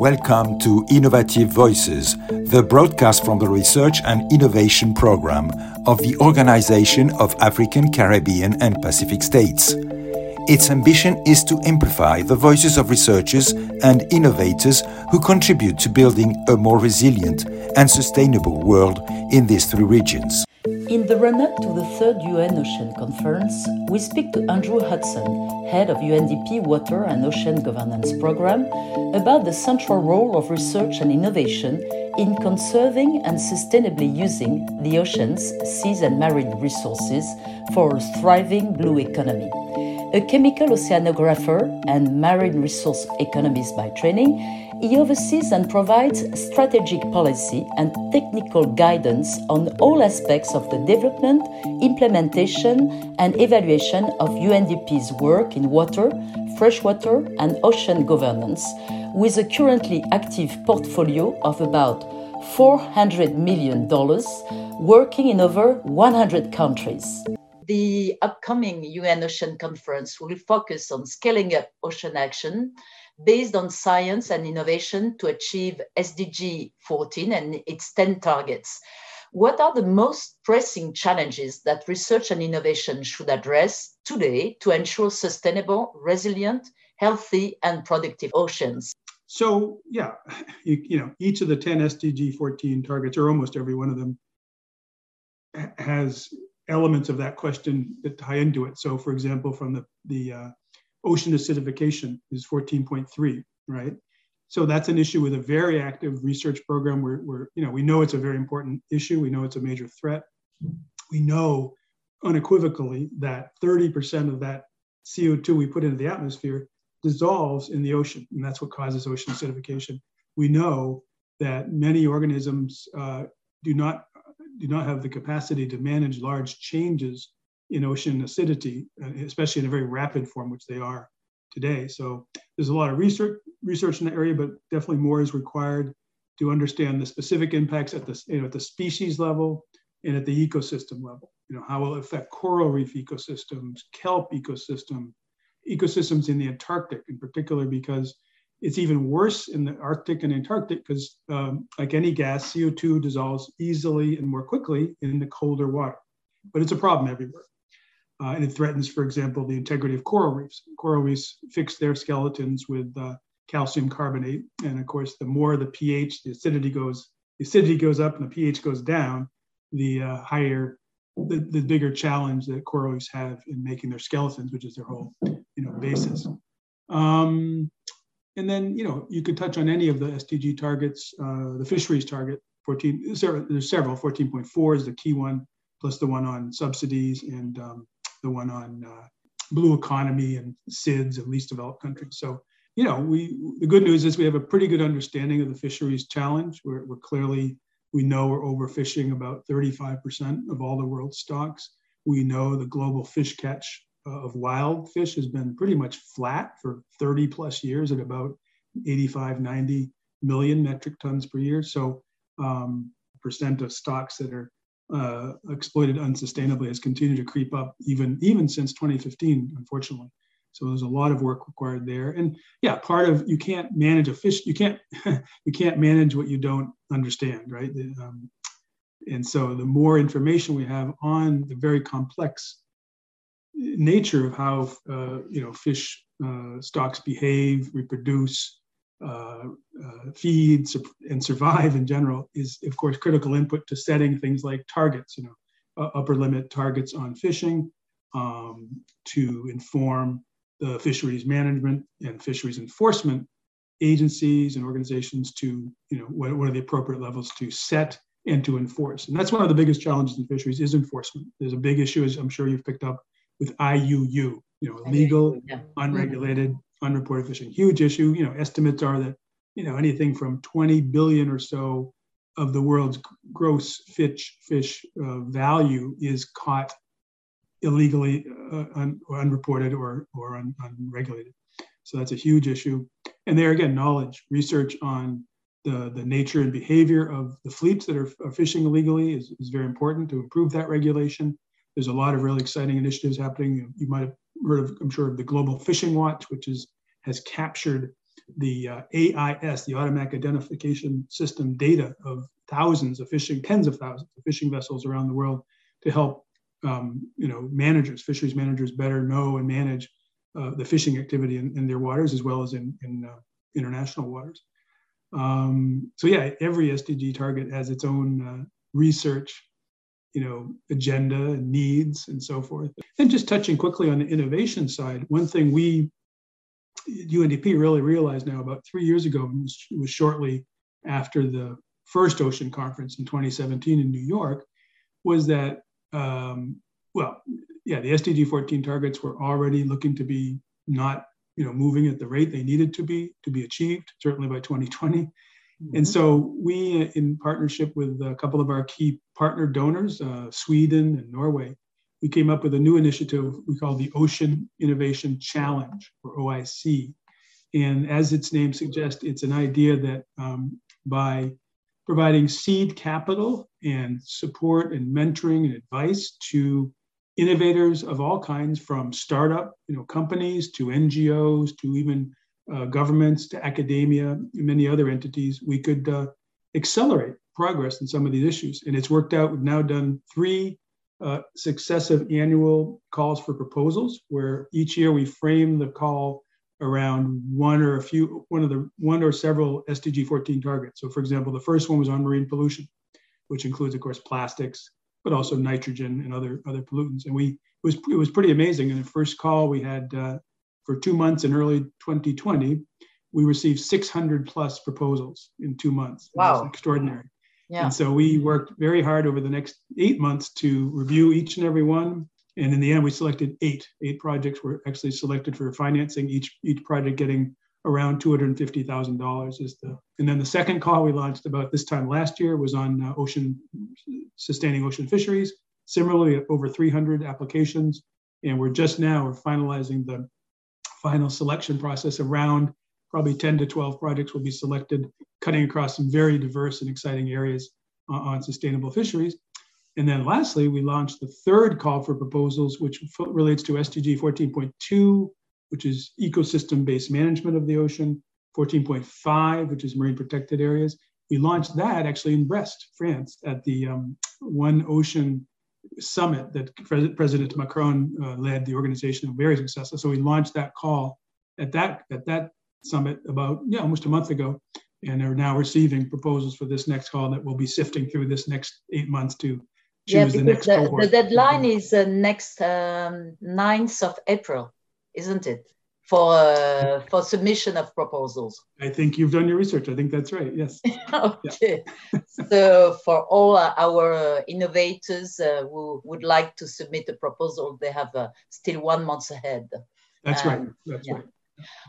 Welcome to Innovative Voices, the broadcast from the Research and Innovation Program of the Organization of African, Caribbean, and Pacific States. Its ambition is to amplify the voices of researchers and innovators who contribute to building a more resilient and sustainable world in these three regions. In the run up to the third UN Ocean Conference, we speak to Andrew Hudson, head of UNDP Water and Ocean Governance Program, about the central role of research and innovation in conserving and sustainably using the oceans, seas, and marine resources for a thriving blue economy. A chemical oceanographer and marine resource economist by training, he oversees and provides strategic policy and technical guidance on all aspects of the development, implementation, and evaluation of UNDP's work in water, freshwater, and ocean governance, with a currently active portfolio of about $400 million, working in over 100 countries. The upcoming UN Ocean Conference will focus on scaling up ocean action based on science and innovation to achieve SDG 14 and its 10 targets. What are the most pressing challenges that research and innovation should address today to ensure sustainable, resilient, healthy, and productive oceans? So, yeah, you, you know, each of the 10 SDG 14 targets, or almost every one of them, has elements of that question that tie into it. So, for example, from the, the uh, ocean acidification is 14.3, right? So that's an issue with a very active research program where, where you know we know it's a very important issue. We know it's a major threat. We know unequivocally that 30% of that CO2 we put into the atmosphere dissolves in the ocean, and that's what causes ocean acidification. We know that many organisms uh, do not do not have the capacity to manage large changes in ocean acidity, uh, especially in a very rapid form, which they are today. So there's a lot of research research in the area, but definitely more is required to understand the specific impacts at the you know, at the species level and at the ecosystem level. You know, how will it affect coral reef ecosystems, kelp ecosystem, ecosystems in the Antarctic in particular, because it's even worse in the Arctic and Antarctic because, um, like any gas, CO2 dissolves easily and more quickly in the colder water. But it's a problem everywhere. Uh, and it threatens, for example, the integrity of coral reefs. Coral reefs fix their skeletons with uh, calcium carbonate, and of course, the more the pH, the acidity goes, the acidity goes up and the pH goes down, the uh, higher, the, the bigger challenge that coral reefs have in making their skeletons, which is their whole, you know, basis. Um, and then, you know, you could touch on any of the SDG targets. Uh, the fisheries target, 14, there's several. 14.4 is the key one, plus the one on subsidies and um, the one on uh, blue economy and SIDS and least developed countries. So, you know, we the good news is we have a pretty good understanding of the fisheries challenge. We're, we're clearly we know we're overfishing about 35% of all the world stocks. We know the global fish catch uh, of wild fish has been pretty much flat for 30 plus years at about 85, 90 million metric tons per year. So, um, percent of stocks that are uh, exploited unsustainably has continued to creep up even even since 2015 unfortunately. So there's a lot of work required there. And yeah part of you can't manage a fish you can't you can't manage what you don't understand right? Um, and so the more information we have on the very complex nature of how uh, you know fish uh, stocks behave reproduce uh, uh, feed and survive in general is, of course, critical input to setting things like targets, you know, uh, upper limit targets on fishing um, to inform the fisheries management and fisheries enforcement agencies and organizations to, you know, what, what are the appropriate levels to set and to enforce. And that's one of the biggest challenges in fisheries is enforcement. There's a big issue, as I'm sure you've picked up, with IUU, you know, illegal, yeah. unregulated, unreported fishing. Huge issue. You know, estimates are that you know anything from 20 billion or so of the world's gross fish fish uh, value is caught illegally uh, un, or unreported or or un, unregulated. So that's a huge issue. And there again, knowledge, research on the, the nature and behavior of the fleets that are, are fishing illegally is, is very important to improve that regulation. There's a lot of really exciting initiatives happening. You might have heard of, I'm sure, of the Global Fishing Watch, which is has captured the uh, AIS, the Automatic Identification System data of thousands of fishing, tens of thousands of fishing vessels around the world to help um, you know managers, fisheries managers, better know and manage uh, the fishing activity in, in, their waters as well as in, in uh, international waters. Um, so yeah, every SDG target has its own uh, research, you know, agenda and needs and so forth. And just touching quickly on the innovation side, one thing we UNDP really realized now about three years ago was shortly after the first ocean conference in 2017 in New York was that um, well yeah the SDG 14 targets were already looking to be not you know moving at the rate they needed to be to be achieved certainly by 2020 mm-hmm. and so we in partnership with a couple of our key partner donors uh, Sweden and Norway we came up with a new initiative we call the Ocean Innovation Challenge, or OIC. And as its name suggests, it's an idea that um, by providing seed capital and support and mentoring and advice to innovators of all kinds, from startup you know, companies to NGOs to even uh, governments to academia and many other entities, we could uh, accelerate progress in some of these issues. And it's worked out. We've now done three uh, successive annual calls for proposals, where each year we frame the call around one or a few, one of the one or several SDG 14 targets. So, for example, the first one was on marine pollution, which includes, of course, plastics, but also nitrogen and other other pollutants. And we it was it was pretty amazing. In the first call, we had uh, for two months in early 2020, we received 600 plus proposals in two months. Wow, extraordinary. Yeah. And so we worked very hard over the next eight months to review each and every one. And in the end, we selected eight. Eight projects were actually selected for financing, each, each project getting around $250,000 is the, and then the second call we launched about this time last year was on uh, ocean, sustaining ocean fisheries. Similarly, over 300 applications. And we're just now, we're finalizing the final selection process around probably 10 to 12 projects will be selected, cutting across some very diverse and exciting areas uh, on sustainable fisheries. And then lastly, we launched the third call for proposals, which relates to SDG 14.2, which is ecosystem based management of the ocean, 14.5, which is marine protected areas. We launched that actually in Brest, France, at the um, One Ocean Summit that President Macron uh, led the organization, very successful. So we launched that call at that at that summit about yeah almost a month ago and are now receiving proposals for this next call that we'll be sifting through this next eight months to choose yeah, the next the, cohort. the deadline is uh, next um, 9th of April, isn't it? For uh, for submission of proposals. I think you've done your research. I think that's right. Yes. okay. so for all our uh, innovators uh, who would like to submit a proposal, they have uh, still one month ahead. That's um, right. That's yeah. right.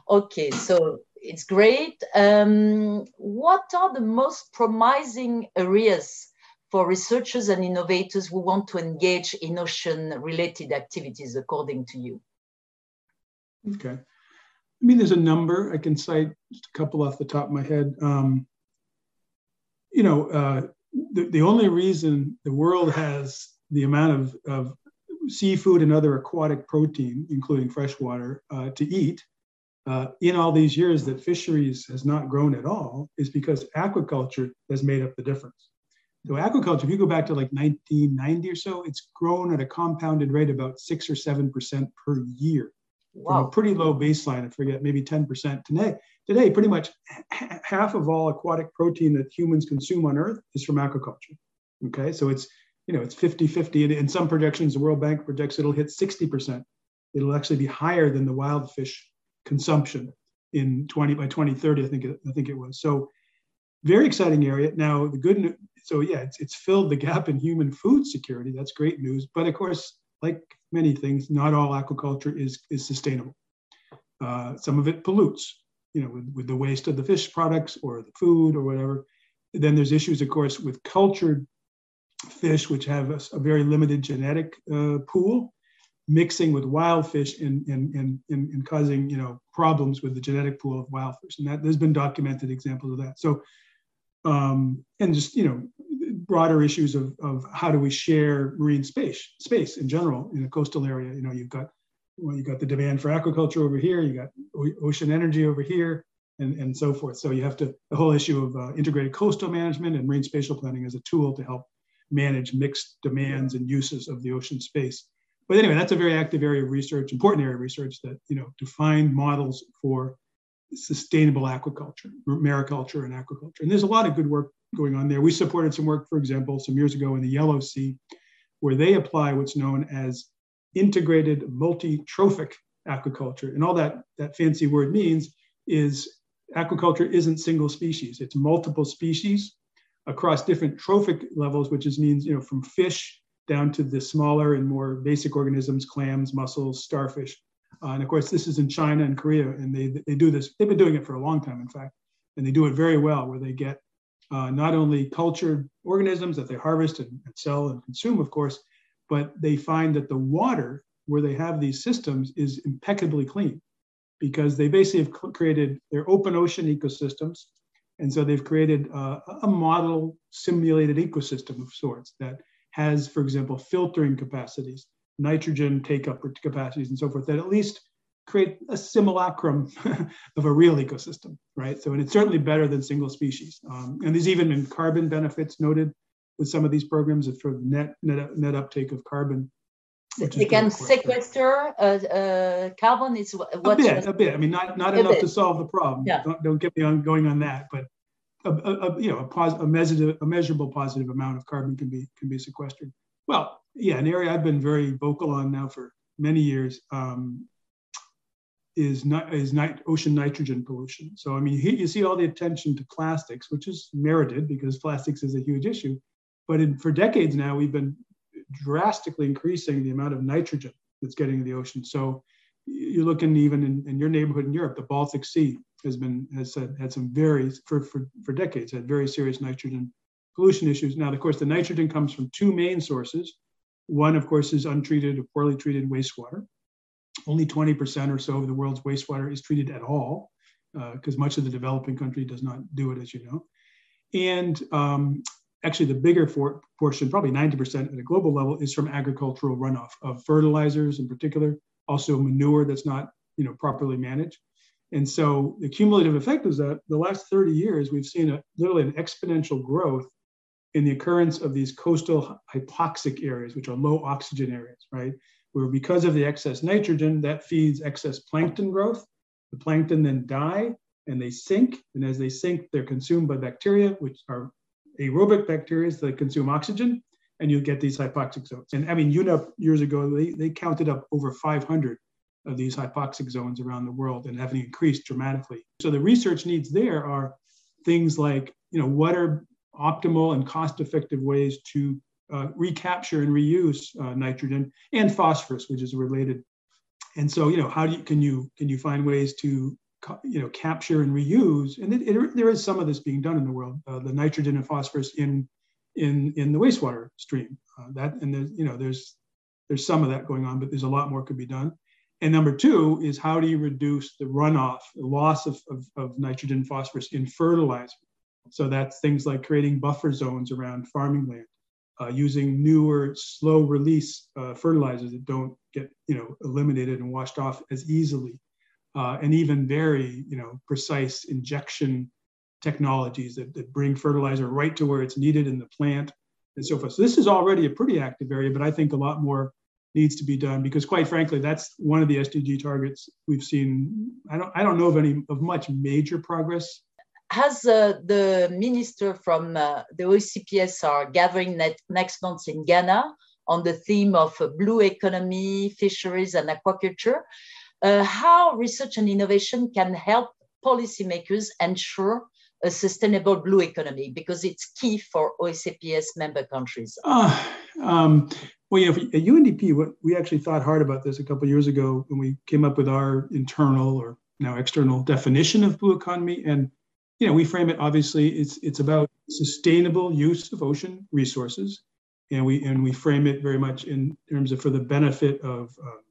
Okay, so it's great. Um, what are the most promising areas for researchers and innovators who want to engage in ocean-related activities, according to you? Okay. I mean, there's a number. I can cite just a couple off the top of my head. Um, you know, uh, the, the only reason the world has the amount of, of seafood and other aquatic protein, including freshwater, uh, to eat uh, in all these years that fisheries has not grown at all is because aquaculture has made up the difference. So aquaculture, if you go back to like 1990 or so, it's grown at a compounded rate about six or seven percent per year, wow. from a pretty low baseline. I forget, maybe 10 percent today. Today, pretty much half of all aquatic protein that humans consume on Earth is from aquaculture. Okay, so it's you know it's 50-50, and in some projections, the World Bank projects it'll hit 60 percent. It'll actually be higher than the wild fish consumption in 20 by 2030 i think it, i think it was so very exciting area now the good news so yeah it's, it's filled the gap in human food security that's great news but of course like many things not all aquaculture is is sustainable uh, some of it pollutes you know with, with the waste of the fish products or the food or whatever then there's issues of course with cultured fish which have a, a very limited genetic uh, pool mixing with wild fish and, and, and, and, causing you know problems with the genetic pool of wild fish. And that there's been documented examples of that. So um, and just you know broader issues of, of how do we share marine space space in general in a coastal area. You know, you've got well, you got the demand for aquaculture over here, you got ocean energy over here, and, and so forth. So you have to, the whole issue of uh, integrated coastal management and marine spatial planning as a tool to help manage mixed demands and uses of the ocean space. But anyway, that's a very active area of research, important area of research that, you know, to find models for sustainable aquaculture, mariculture and aquaculture. And there's a lot of good work going on there. We supported some work, for example, some years ago in the Yellow Sea, where they apply what's known as integrated multi-trophic aquaculture. And all that, that fancy word means is aquaculture isn't single species, it's multiple species across different trophic levels, which is means, you know, from fish down to the smaller and more basic organisms, clams, mussels, starfish. Uh, and of course, this is in China and Korea, and they, they do this, they've been doing it for a long time, in fact, and they do it very well, where they get uh, not only cultured organisms that they harvest and, and, sell and consume, of course, but they find that the water where they have these systems is impeccably clean because they basically have created their open ocean ecosystems. And so they've created uh, a model simulated ecosystem of sorts that has, for example, filtering capacities, nitrogen take up capacities, and so forth, that at least create a simulacrum of a real ecosystem, right? So, and it's certainly better than single species. Um, and there's even been carbon benefits noted with some of these programs for net net, net uptake of carbon. They can sequester uh, uh, carbon. Is what a bit, a bit. I mean, not not enough bit. to solve the problem. Yeah. Don't, don't get me on going on that, but a, a, you know a, pos- a, measure, a measurable positive amount of carbon can be can be sequestered. Well, yeah, an area I've been very vocal on now for many years um, is not is nit- ocean nitrogen pollution. So I mean, you, you see all the attention to plastics, which is merited because plastics is a huge issue. But in, for decades now, we've been drastically increasing the amount of nitrogen that's getting in the ocean. So you're looking even in, in your neighborhood in Europe, the Baltic Sea has been has had, had some very for, for for decades had very serious nitrogen pollution issues. Now, of course, the nitrogen comes from two main sources. One, of course, is untreated or poorly treated wastewater. Only 20% or so of the world's wastewater is treated at all, because uh, much of the developing country does not do it, as you know. And um, actually, the bigger for, portion, probably 90% at a global level, is from agricultural runoff of fertilizers in particular, also manure that's not you know, properly managed. And so the cumulative effect is that the last 30 years, we've seen a, literally an exponential growth in the occurrence of these coastal hypoxic areas, which are low oxygen areas, right? Where because of the excess nitrogen, that feeds excess plankton growth. The plankton then die and they sink. And as they sink, they're consumed by bacteria, which are aerobic bacteria that consume oxygen. And you get these hypoxic zones. And I mean, UNEP years ago, they, they counted up over 500 of these hypoxic zones around the world and having increased dramatically. So the research needs there are things like, you know, what are optimal and cost-effective ways to uh, recapture and reuse uh, nitrogen and phosphorus, which is related. And so, you know, how do you can you can you find ways to you know capture and reuse? And it, it, there is some of this being done in the world. Uh, the nitrogen and phosphorus in in in the wastewater stream. Uh, that and there's you know there's there's some of that going on, but there's a lot more could be done. And number two is how do you reduce the runoff, the loss of, of, of nitrogen phosphorus in fertilizer? So that's things like creating buffer zones around farming land, uh, using newer slow release uh, fertilizers that don't get you know eliminated and washed off as easily, uh, and even very you know precise injection technologies that, that bring fertilizer right to where it's needed in the plant and so forth. So this is already a pretty active area, but I think a lot more needs to be done because quite frankly that's one of the sdg targets we've seen i don't i don't know of any of much major progress as uh, the minister from uh, the OACPS are gathering next month in Ghana on the theme of uh, blue economy, fisheries, and aquaculture, uh, how research and innovation can help policymakers ensure a sustainable blue economy because it's key for OACPS member countries? Uh, um, well, you know, at UNDP, we actually thought hard about this a couple years ago when we came up with our internal or now external definition of blue economy. And you know, we frame it obviously it's it's about sustainable use of ocean resources, and we and we frame it very much in terms of for the benefit of uh,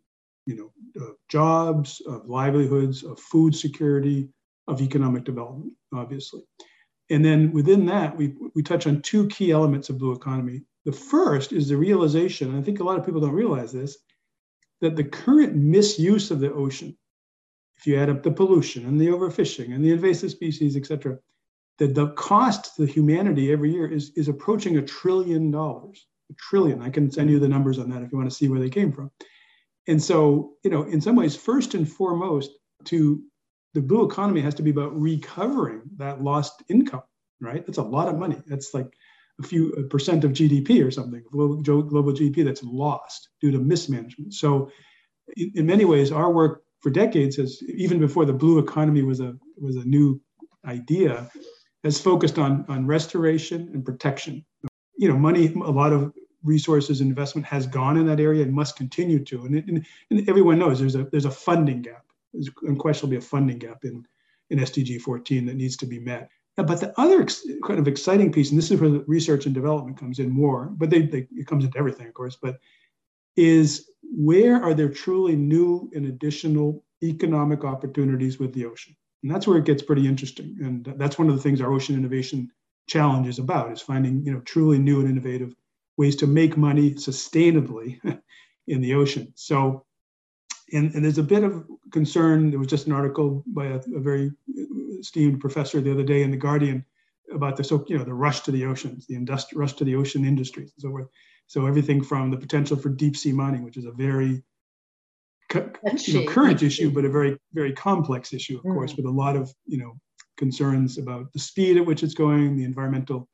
you know jobs, of livelihoods, of food security, of economic development, obviously. And then within that, we we touch on two key elements of blue economy. The first is the realization, and I think a lot of people don't realize this, that the current misuse of the ocean, if you add up the pollution and the overfishing and the invasive species, et cetera, that the cost to humanity every year is, is approaching a trillion dollars. A trillion. I can send you the numbers on that if you want to see where they came from. And so, you know, in some ways, first and foremost, to the blue economy has to be about recovering that lost income, right? That's a lot of money. That's like a few percent of GDP or something, global, global GDP that's lost due to mismanagement. So, in, in many ways, our work for decades has, even before the blue economy was a was a new idea, has focused on on restoration and protection. You know, money, a lot of resources investment has gone in that area and must continue to. And, and, and everyone knows there's a there's a funding gap. There's unquestionably a funding gap in in SDG 14 that needs to be met. Uh, but the other ex- kind of exciting piece, and this is where research and development comes in more, but they, they, it comes into everything, of course, but is where are there truly new and additional economic opportunities with the ocean? And that's where it gets pretty interesting. And that's one of the things our ocean innovation challenge is about, is finding you know truly new and innovative ways to make money sustainably in the ocean. So, and, and there's a bit of concern. There was just an article by a, a very esteemed professor the other day in the Guardian about the so you know the rush to the oceans, the industri- rush to the ocean industries, and so forth. So everything from the potential for deep sea mining, which is a very you know, current issue, but a very very complex issue, of mm. course, with a lot of you know concerns about the speed at which it's going, the environmental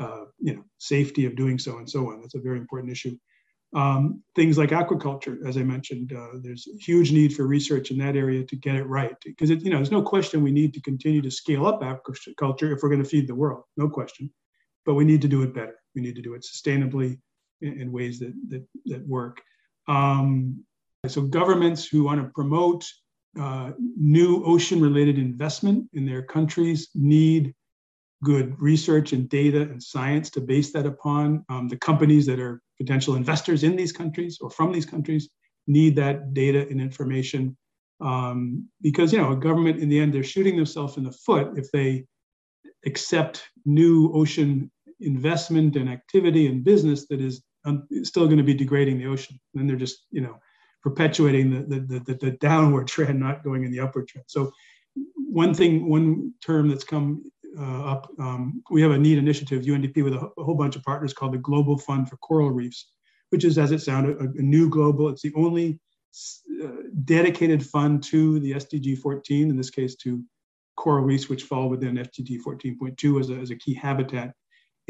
uh, you know safety of doing so, and so on. That's a very important issue. Um, things like aquaculture, as I mentioned, uh, there's a huge need for research in that area to get it right. Because you know, there's no question we need to continue to scale up aquaculture if we're going to feed the world, no question. But we need to do it better. We need to do it sustainably in, in ways that that, that work. Um, so governments who want to promote uh, new ocean-related investment in their countries need good research and data and science to base that upon. Um, the companies that are potential investors in these countries or from these countries need that data and information um, because you know a government in the end they're shooting themselves in the foot if they accept new ocean investment and activity and business that is um, still going to be degrading the ocean and they're just you know perpetuating the, the, the, the downward trend not going in the upward trend so one thing one term that's come uh, up. Um, we have a neat initiative, UNDP, with a, a, whole bunch of partners called the Global Fund for Coral Reefs, which is, as it sounded, a, a new global. It's the only uh, dedicated fund to the SDG 14, in this case to coral reefs, which fall within SDG 14.2 as a, as a key habitat.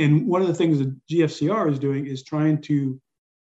And one of the things that GFCR is doing is trying to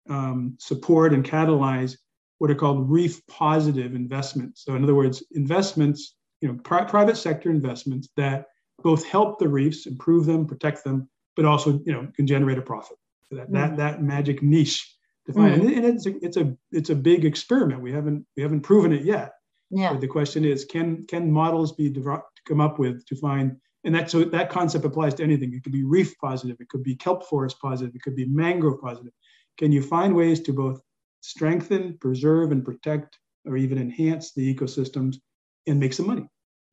um, support and catalyze what are called reef positive investments. So, in other words, investments, you know, pri- private sector investments that both help the reefs, improve them, protect them, but also you know can generate a profit. That mm. that that magic niche to find, mm. and, it's a, it's a it's a big experiment. We haven't we haven't proven it yet. Yeah. But the question is, can can models be developed to come up with to find and that so that concept applies to anything. It could be reef positive, it could be kelp forest positive, it could be mangrove positive. Can you find ways to both strengthen, preserve, and protect, or even enhance the ecosystems and make some money?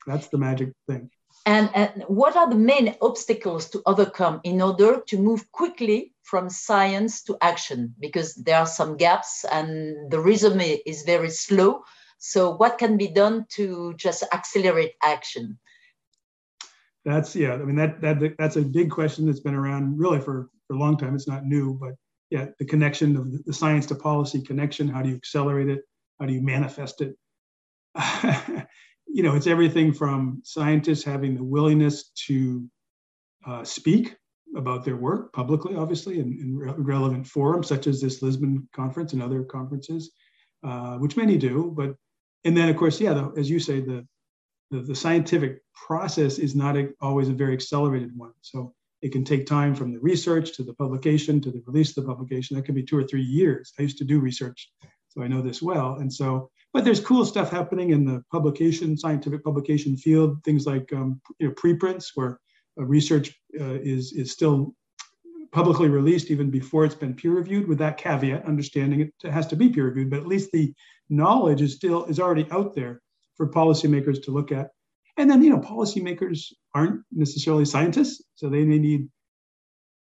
That's the magic thing. And, and, what are the main obstacles to overcome in order to move quickly from science to action? Because there are some gaps and the resume is very slow. So, what can be done to just accelerate action? That's yeah. I mean that that that's a big question that's been around really for for a long time. It's not new, but yeah, the connection of the science to policy connection. How do you accelerate it? How do you manifest it? you know, it's everything from scientists having the willingness to uh, speak about their work publicly, obviously, in, in re- relevant forums such as this Lisbon conference and other conferences, uh, which many do. But and then, of course, yeah, the, as you say, the, the, the scientific process is not a, always a very accelerated one. So it can take time from the research to the publication to the release of the publication. That can be two or three years. I used to do research, so I know this well. And so but there's cool stuff happening in the publication, scientific publication field. Things like um, you know preprints, where research uh, is is still publicly released even before it's been peer reviewed. With that caveat, understanding it has to be peer reviewed, but at least the knowledge is still is already out there for policymakers to look at. And then you know policymakers aren't necessarily scientists, so they may need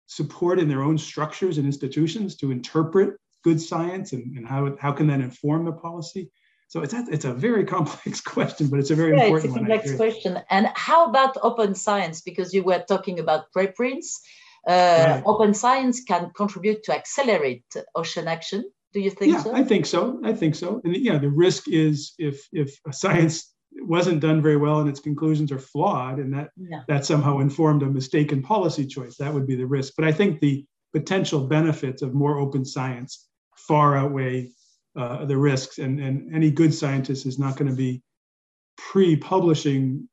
support in their own structures and institutions to interpret good science and, and how, how can that inform the policy So it's a, it's a very complex question, but it's a very yeah, important it's a complex question. And how about open science? Because you were talking about preprints. Uh, right. Open science can contribute to accelerate ocean action. Do you think yeah, so? I think so. I think so. And yeah, the risk is if if a science wasn't done very well and its conclusions are flawed, and that yeah. that somehow informed a mistaken policy choice, that would be the risk. But I think the potential benefits of more open science far outweigh uh, the risks, and, and any good scientist is not going to be pre-publishing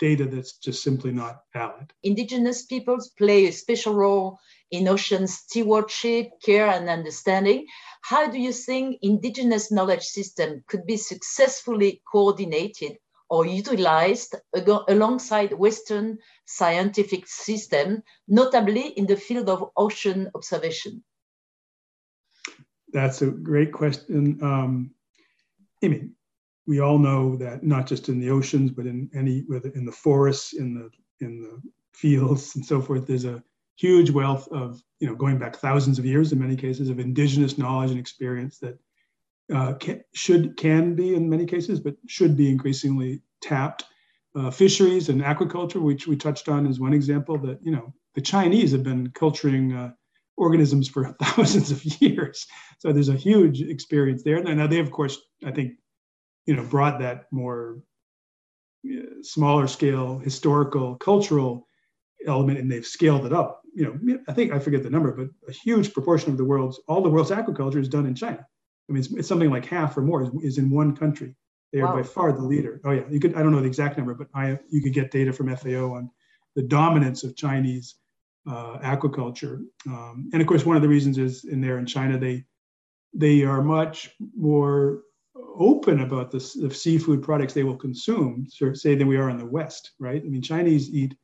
data that's just simply not valid. Indigenous peoples play a special role in ocean stewardship, care, and understanding. How do you think indigenous knowledge system could be successfully coordinated or utilized alongside Western scientific system, notably in the field of ocean observation? That's a great question. Um, I mean, we all know that not just in the oceans, but in any, whether in the forests, in the in the fields, and so forth, there's a huge wealth of, you know, going back thousands of years in many cases of indigenous knowledge and experience that uh, can, should can be in many cases, but should be increasingly tapped. Uh, fisheries and aquaculture, which we touched on, is one example that you know the Chinese have been culturing uh, organisms for thousands of years. So there's a huge experience there. Now they, of course, I think, you know, brought that more uh, smaller scale historical cultural element and they've scaled it up you know i think i forget the number but a huge proportion of the world's all the world's aquaculture is done in china I mean, it's, it's something like half or more is, is in one country. They are wow. by far the leader. Oh yeah, you could I don't know the exact number, but I you could get data from FAO on the dominance of Chinese uh, aquaculture. Um, and of course, one of the reasons is in there in China they they are much more open about the, the seafood products they will consume, say, than we are in the West, right? I mean, Chinese eat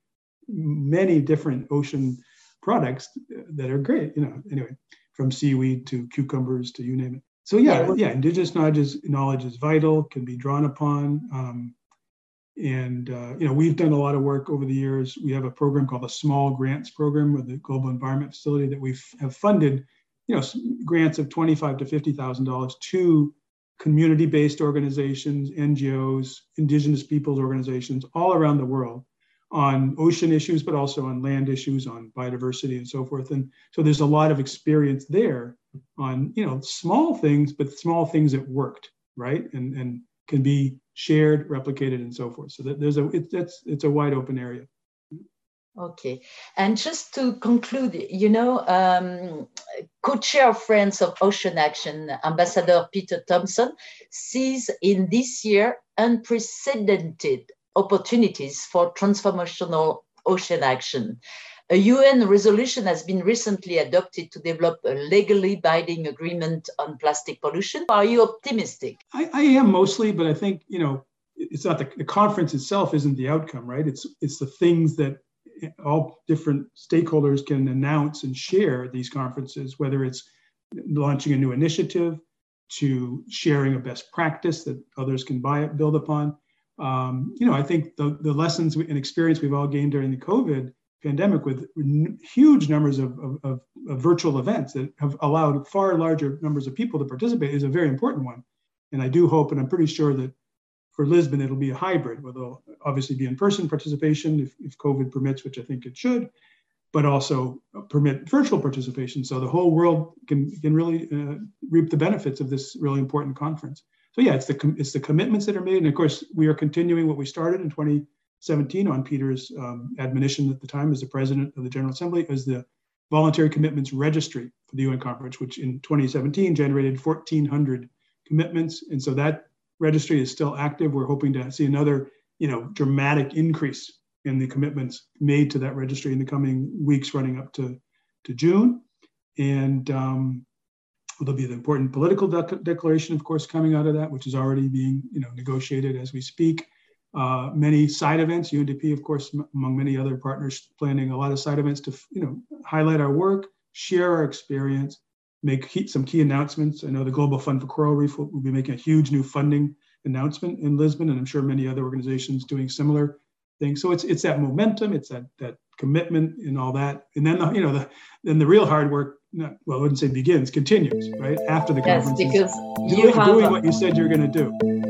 many different ocean products that are great, you know. Anyway, from seaweed to cucumbers to you name it so yeah, yeah, indigenous knowledge is, knowledge is vital, can be drawn upon. Um, and uh, you know, we've done a lot of work over the years. We have a program called the Small Grants Program with the Global Environment Facility that we have funded, you know, grants of twenty-five to fifty thousand dollars to community-based organizations, NGOs, indigenous peoples organizations all around the world on ocean issues, but also on land issues, on biodiversity and so forth. And so there's a lot of experience there on, you know, small things, but small things that worked, right? And and can be shared, replicated, and so forth. So that there's a it, that's it's a wide open area. Okay, and just to conclude, you know, um, co-chair of Friends of Ocean Action, Ambassador Peter Thomson, sees in this year unprecedented opportunities for transformational ocean action. A UN resolution has been recently adopted to develop a legally binding agreement on plastic pollution. Are you optimistic? I, I am mostly, but I think, you know, it's not the, the conference itself isn't the outcome, right? It's it's the things that all different stakeholders can announce and share at these conferences, whether it's launching a new initiative, to sharing a best practice that others can buy it, build upon um, you know, I think the, the lessons and experience we've all gained during the COVID pandemic with n- huge numbers of, of, of, of, virtual events that have allowed far larger numbers of people to participate is a very important one. And I do hope, and I'm pretty sure that for Lisbon, it'll be a hybrid, where there'll obviously be in-person participation if, if COVID permits, which I think it should, but also permit virtual participation so the whole world can, can really uh, reap the benefits of this really important conference so yeah, it's the it's the commitments that are made, and of course we are continuing what we started in 2017 on Peter's um, admonition at the time as the president of the General Assembly as the voluntary commitments registry for the UN conference, which in 2017 generated 1,400 commitments, and so that registry is still active. We're hoping to see another you know dramatic increase in the commitments made to that registry in the coming weeks running up to to June, and um, There'll be the important political de- declaration, of course, coming out of that, which is already being you know negotiated as we speak. Uh, many side events, UNDP, of course, m- among many other partners, planning a lot of side events to you know highlight our work, share our experience, make key, some key announcements. I know the Global Fund for Coral Reef will, will be making a huge new funding announcement in Lisbon, and I'm sure many other organizations doing similar thing. So it's it's that momentum, it's that that commitment and all that, and then the, you know the then the real hard work. Not, well, I wouldn't say begins, continues right after the yes, conference. because doing, doing what you said you're going to do.